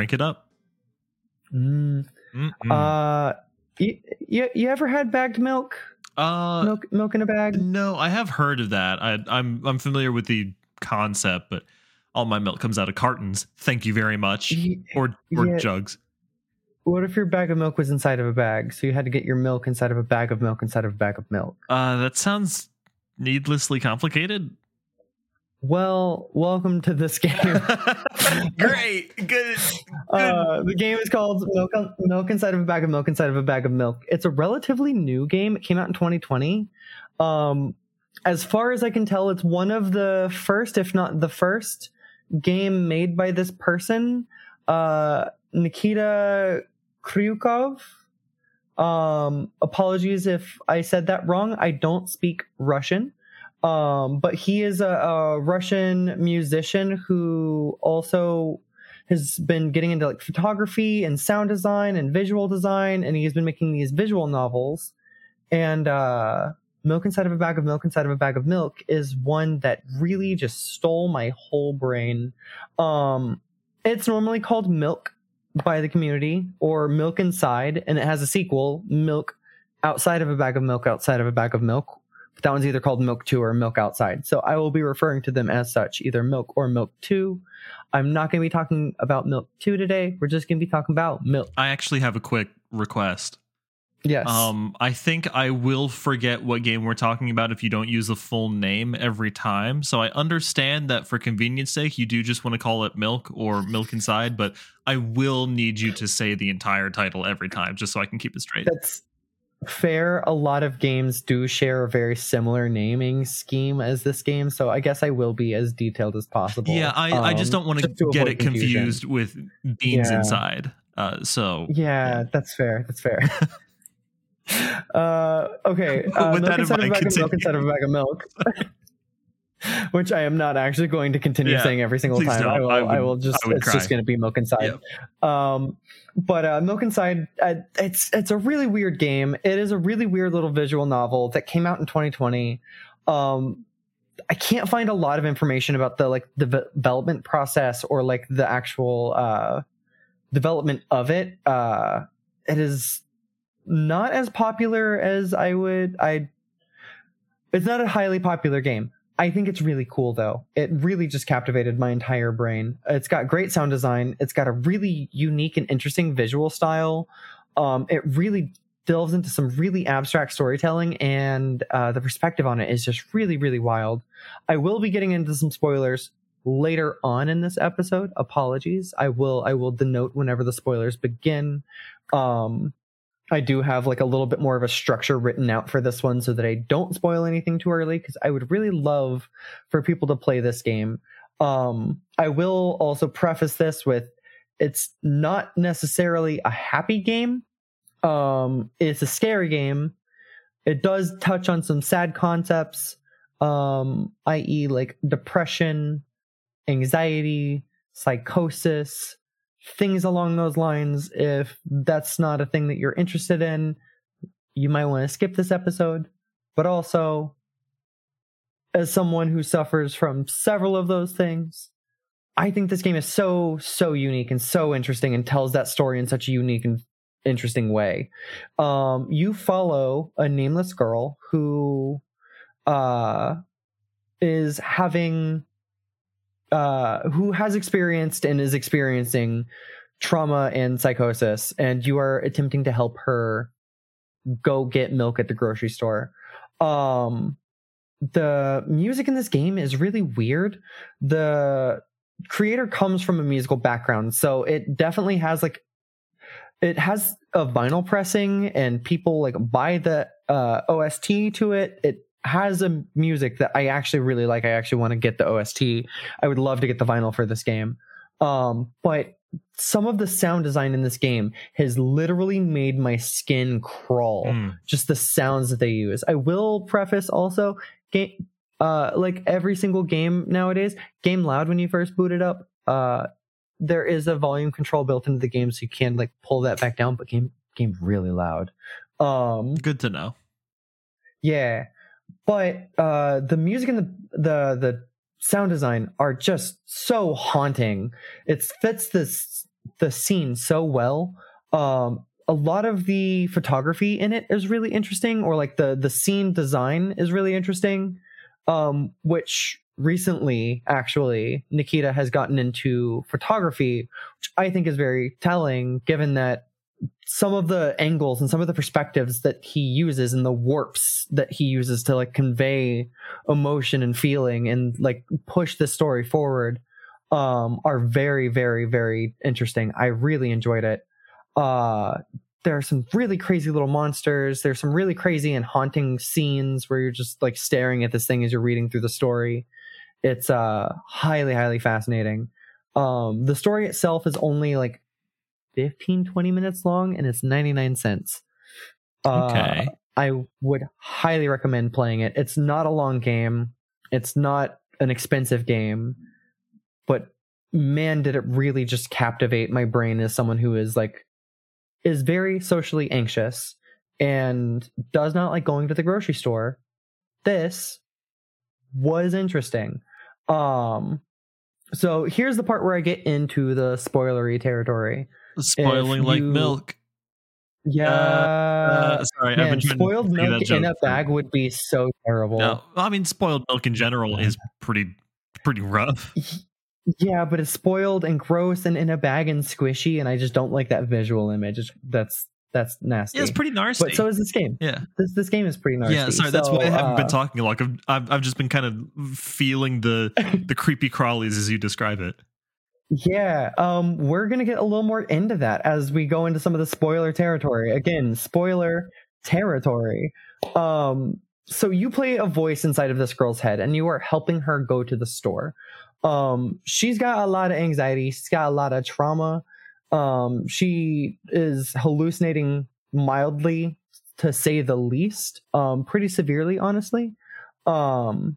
drink it up. Mm. Uh, you, you you ever had bagged milk? Uh, milk milk in a bag? No, I have heard of that. I, I'm I'm familiar with the concept, but all my milk comes out of cartons. Thank you very much, or or yeah. jugs. What if your bag of milk was inside of a bag? So you had to get your milk inside of a bag of milk inside of a bag of milk. Uh, that sounds needlessly complicated. Well, welcome to this game. Great, good. good. Uh, the game is called milk, milk Inside of a Bag of Milk Inside of a Bag of Milk. It's a relatively new game. It came out in 2020. Um, as far as I can tell, it's one of the first, if not the first, game made by this person, uh, Nikita Kryukov. Um, apologies if I said that wrong. I don't speak Russian. Um, but he is a, a, Russian musician who also has been getting into like photography and sound design and visual design, and he's been making these visual novels. And uh, Milk Inside of a Bag of Milk Inside of a Bag of Milk is one that really just stole my whole brain. Um, it's normally called Milk by the community or Milk Inside, and it has a sequel, Milk Outside of a Bag of Milk Outside of a Bag of Milk, that one's either called Milk 2 or Milk Outside. So I will be referring to them as such, either Milk or Milk 2. I'm not going to be talking about Milk 2 today. We're just going to be talking about Milk. I actually have a quick request. Yes. Um, I think I will forget what game we're talking about if you don't use the full name every time. So I understand that for convenience sake, you do just want to call it Milk or Milk Inside, but I will need you to say the entire title every time just so I can keep it straight. That's fair. A lot of games do share a very similar naming scheme as this game, so I guess I will be as detailed as possible. Yeah, I, um, I just um, don't want to get it confused with beans yeah. inside. Uh, so yeah, yeah, that's fair. That's fair. uh, okay, uh, milk inside of a bag of milk inside of a bag of milk. which I am not actually going to continue yeah, saying every single time. I will, I, would, I will, just it's cry. just going to be Milk Inside. Yep. Um, but uh, Milk Inside, uh, it's it's a really weird game. It is a really weird little visual novel that came out in 2020. Um, I can't find a lot of information about the like the development process or like the actual uh, development of it. Uh, it is not as popular as I would. I. It's not a highly popular game. I think it's really cool though. It really just captivated my entire brain. It's got great sound design. It's got a really unique and interesting visual style. Um, it really delves into some really abstract storytelling, and uh, the perspective on it is just really, really wild. I will be getting into some spoilers later on in this episode. Apologies. I will. I will denote whenever the spoilers begin. Um, I do have like a little bit more of a structure written out for this one so that I don't spoil anything too early because I would really love for people to play this game. Um, I will also preface this with it's not necessarily a happy game. Um, it's a scary game. It does touch on some sad concepts, um, i.e., like depression, anxiety, psychosis, things along those lines. If that's not a thing that you're interested in, you might want to skip this episode. But also, as someone who suffers from several of those things, I think this game is so, so unique and so interesting and tells that story in such a unique and interesting way. Um, you follow a nameless girl who uh, is having uh, who has experienced and is experiencing trauma and psychosis, and you are attempting to help her go get milk at the grocery store. Um, the music in this game is really weird. The creator comes from a musical background, so it definitely has like it has a vinyl pressing and people like buy the uh, OST to it. It has a music that I actually really like. I actually want to get the OST. I would love to get the vinyl for this game. Um, but some of the sound design in this game has literally made my skin crawl. Mm. Just the sounds that they use. I will preface also, game, uh, like every single game nowadays, game loud when you first boot it up. Uh, there is a volume control built into the game, so you can like pull that back down. But game game really loud. Um, Good to know. Yeah but uh, the music and the the the sound design are just so haunting. It fits this the scene so well. Um, a lot of the photography in it is really interesting, or like the the scene design is really interesting. Um, which recently, actually, Nikita has gotten into photography, which I think is very telling, given that some of the angles and some of the perspectives that he uses and the warps that he uses to like convey emotion and feeling and like push the story forward um are very very very interesting. I really enjoyed it. Uh there are some really crazy little monsters. There's some really crazy and haunting scenes where you're just like staring at this thing as you're reading through the story. It's uh highly highly fascinating. Um the story itself is only like 15 20 minutes long and it's 99 cents. Okay. Uh, i would highly recommend playing it. It's not a long game. It's not an expensive game. But man did it really just captivate my brain as someone who is like is very socially anxious and does not like going to the grocery store. This was interesting. Um so here's the part where i get into the spoilery territory spoiling like milk. Yeah, uh, sorry, Man, I've been spoiled milk in a bag would be so terrible. No, I mean spoiled milk in general is pretty pretty rough. Yeah, but it's spoiled and gross and in a bag and squishy, and I just don't like that visual image. It's, that's that's nasty. Yeah, it's pretty nasty. But so is this game. Yeah, this this game is pretty nasty. Yeah, sorry, so, that's why I haven't uh, been talking a lot. I've I've just been kind of feeling the the creepy crawlies as you describe it. Yeah, um, we're gonna get a little more into that as we go into some of the spoiler territory. Again, spoiler territory. Um, so you play a voice inside of this girl's head, and you are helping her go to the store. Um, she's got a lot of anxiety. She's got a lot of trauma. Um, she is hallucinating mildly, to say the least. Um, pretty severely, honestly. Um,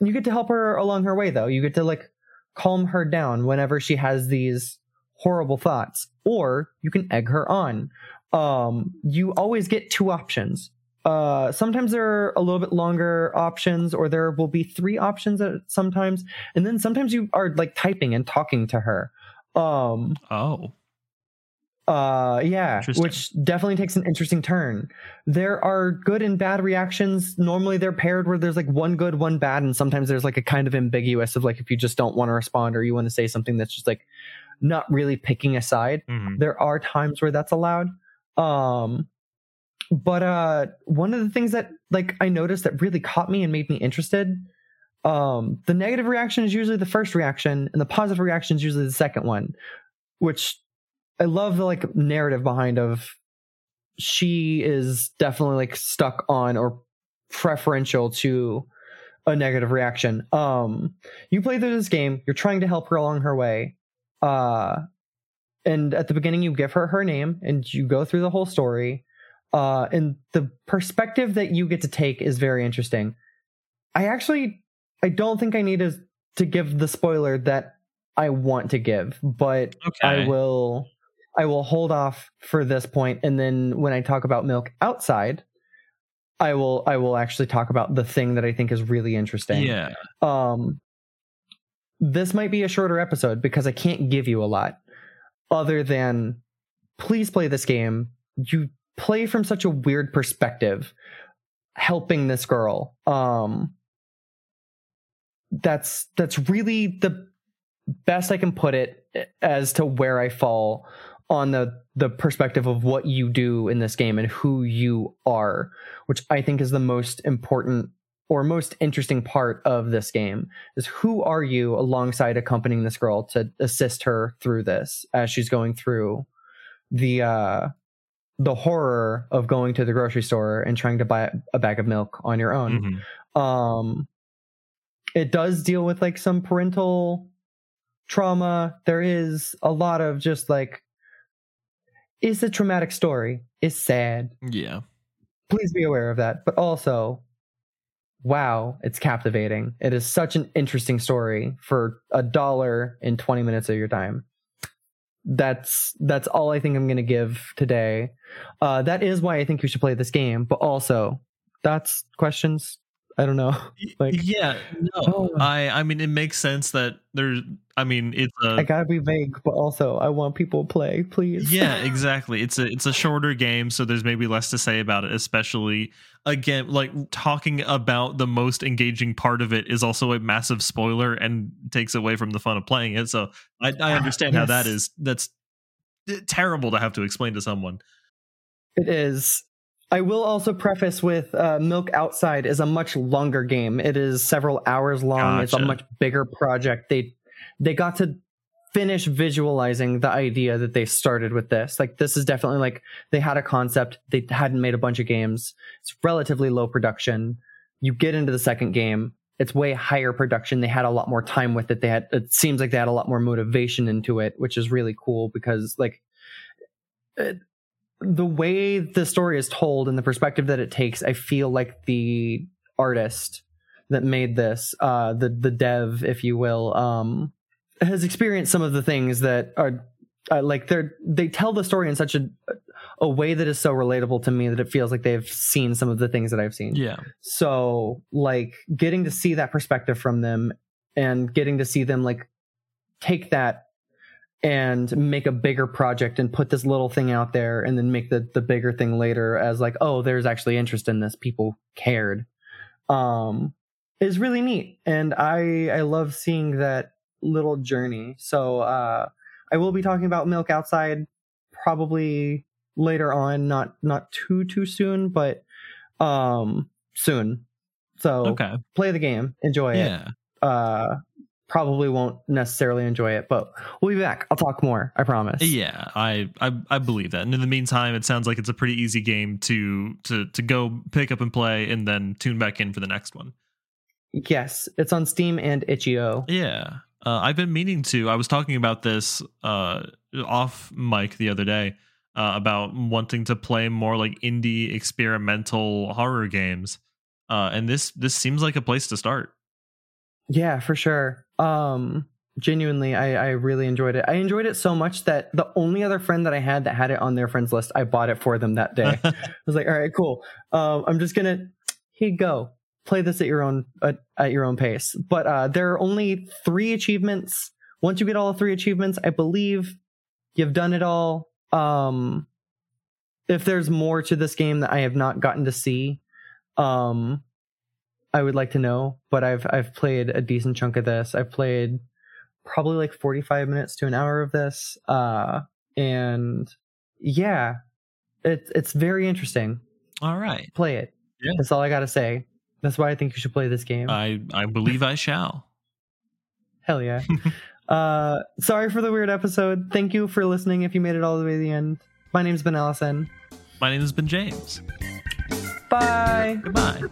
you get to help her along her way, though. You get to like calm her down whenever she has these horrible thoughts, or you can egg her on. Um, you always get two options. Uh, sometimes there are a little bit longer options, or there will be three options at sometimes, and then sometimes you are like typing and talking to her. Um, oh, uh, yeah, which definitely takes an interesting turn. There are good and bad reactions. Normally they're paired where there's like one good, one bad, and sometimes there's like a kind of ambiguous of like if you just don't want to respond or you want to say something that's just like not really picking a side. Mm-hmm. There are times where that's allowed. Um, but uh, one of the things that like I noticed that really caught me and made me interested. Um, the negative reaction is usually the first reaction, and the positive reaction is usually the second one, which I love the like narrative behind of she is definitely like stuck on or preferential to a negative reaction. Um you play through this game, you're trying to help her along her way. Uh and at the beginning you give her her name and you go through the whole story. Uh and the perspective that you get to take is very interesting. I actually I don't think I need to to give the spoiler that I want to give, but okay. I will I will hold off for this point, and then when I talk about milk outside, I will I will actually talk about the thing that I think is really interesting. Yeah. Um, this might be a shorter episode because I can't give you a lot, other than please play this game. You play from such a weird perspective, helping this girl. Um, that's that's really the best I can put it as to where I fall on the the perspective of what you do in this game and who you are, which I think is the most important or most interesting part of this game is who are you alongside accompanying this girl to assist her through this as she's going through the uh the horror of going to the grocery store and trying to buy a bag of milk on your own. Mm-hmm. Um it does deal with like some parental trauma. There is a lot of just like is a traumatic story, is sad. Yeah. Please be aware of that. But also, wow, it's captivating. It is such an interesting story for a dollar in 20 minutes of your time. That's that's all I think I'm gonna give today. Uh, that is why I think you should play this game. But also, that's questions I don't know. Like yeah, no. Oh. I I mean it makes sense that there's I mean it's a I gotta be vague, but also I want people to play, please. Yeah, exactly. It's a it's a shorter game, so there's maybe less to say about it, especially again, like talking about the most engaging part of it is also a massive spoiler and takes away from the fun of playing it. So I, I ah, understand yes. how that is that's eh, terrible to have to explain to someone. It is. I will also preface with uh, Milk Outside is a much longer game. It is several hours long. Gotcha. It's a much bigger project. They they got to finish visualizing the idea that they started with this. Like this is definitely like they had a concept. They hadn't made a bunch of games. It's relatively low production. You get into the second game. It's way higher production. They had a lot more time with it. They had it seems like they had a lot more motivation into it, which is really cool because like it, the way the story is told and the perspective that it takes, I feel like the artist that made this, uh, the the dev, if you will, um, has experienced some of the things that are uh, like they're they tell the story in such a a way that is so relatable to me that it feels like they've seen some of the things that I've seen. Yeah. So like getting to see that perspective from them and getting to see them like take that and make a bigger project and put this little thing out there and then make the the bigger thing later as like oh there's actually interest in this. People cared. Um is really neat. And i i love seeing that little journey. So uh i will be talking about milk outside probably later on not not too too soon but um soon. So okay. play the game. Enjoy it. yeah. it uh probably won't necessarily enjoy it, but we'll be back. I'll talk more. I promise. Yeah, I, I I believe that. And in the meantime, it sounds like it's a pretty easy game to to to go pick up and play, and then tune back in for the next one. Yes, it's on Steam and itch.io. Yeah, uh, I've been meaning to. I was talking about this uh, off mic the other day uh, about wanting to play more like indie experimental horror games, uh, and this this seems like a place to start. Yeah, for sure. Um, genuinely, I, I really enjoyed it. I enjoyed it so much that the only other friend that I had that had it on their friends list, I bought it for them that day. I was like, all right, cool. Um, I'm just gonna here you go. Play this at your own uh, at your own pace. But uh, there are only three achievements. Once you get all three achievements, I believe you've done it all. Um, if there's more to this game that I have not gotten to see, um, I would like to know, but I've I've played a decent chunk of this. I've played probably like 45 minutes to an hour of this. Uh and yeah, it's it's very interesting. All right. Play it. Yeah. That's all I got to say. That's why I think you should play this game. I I believe I shall. Hell yeah. uh sorry for the weird episode. Thank you for listening if you made it all the way to the end. My name's been Allison. My name has been James. Bye. Goodbye.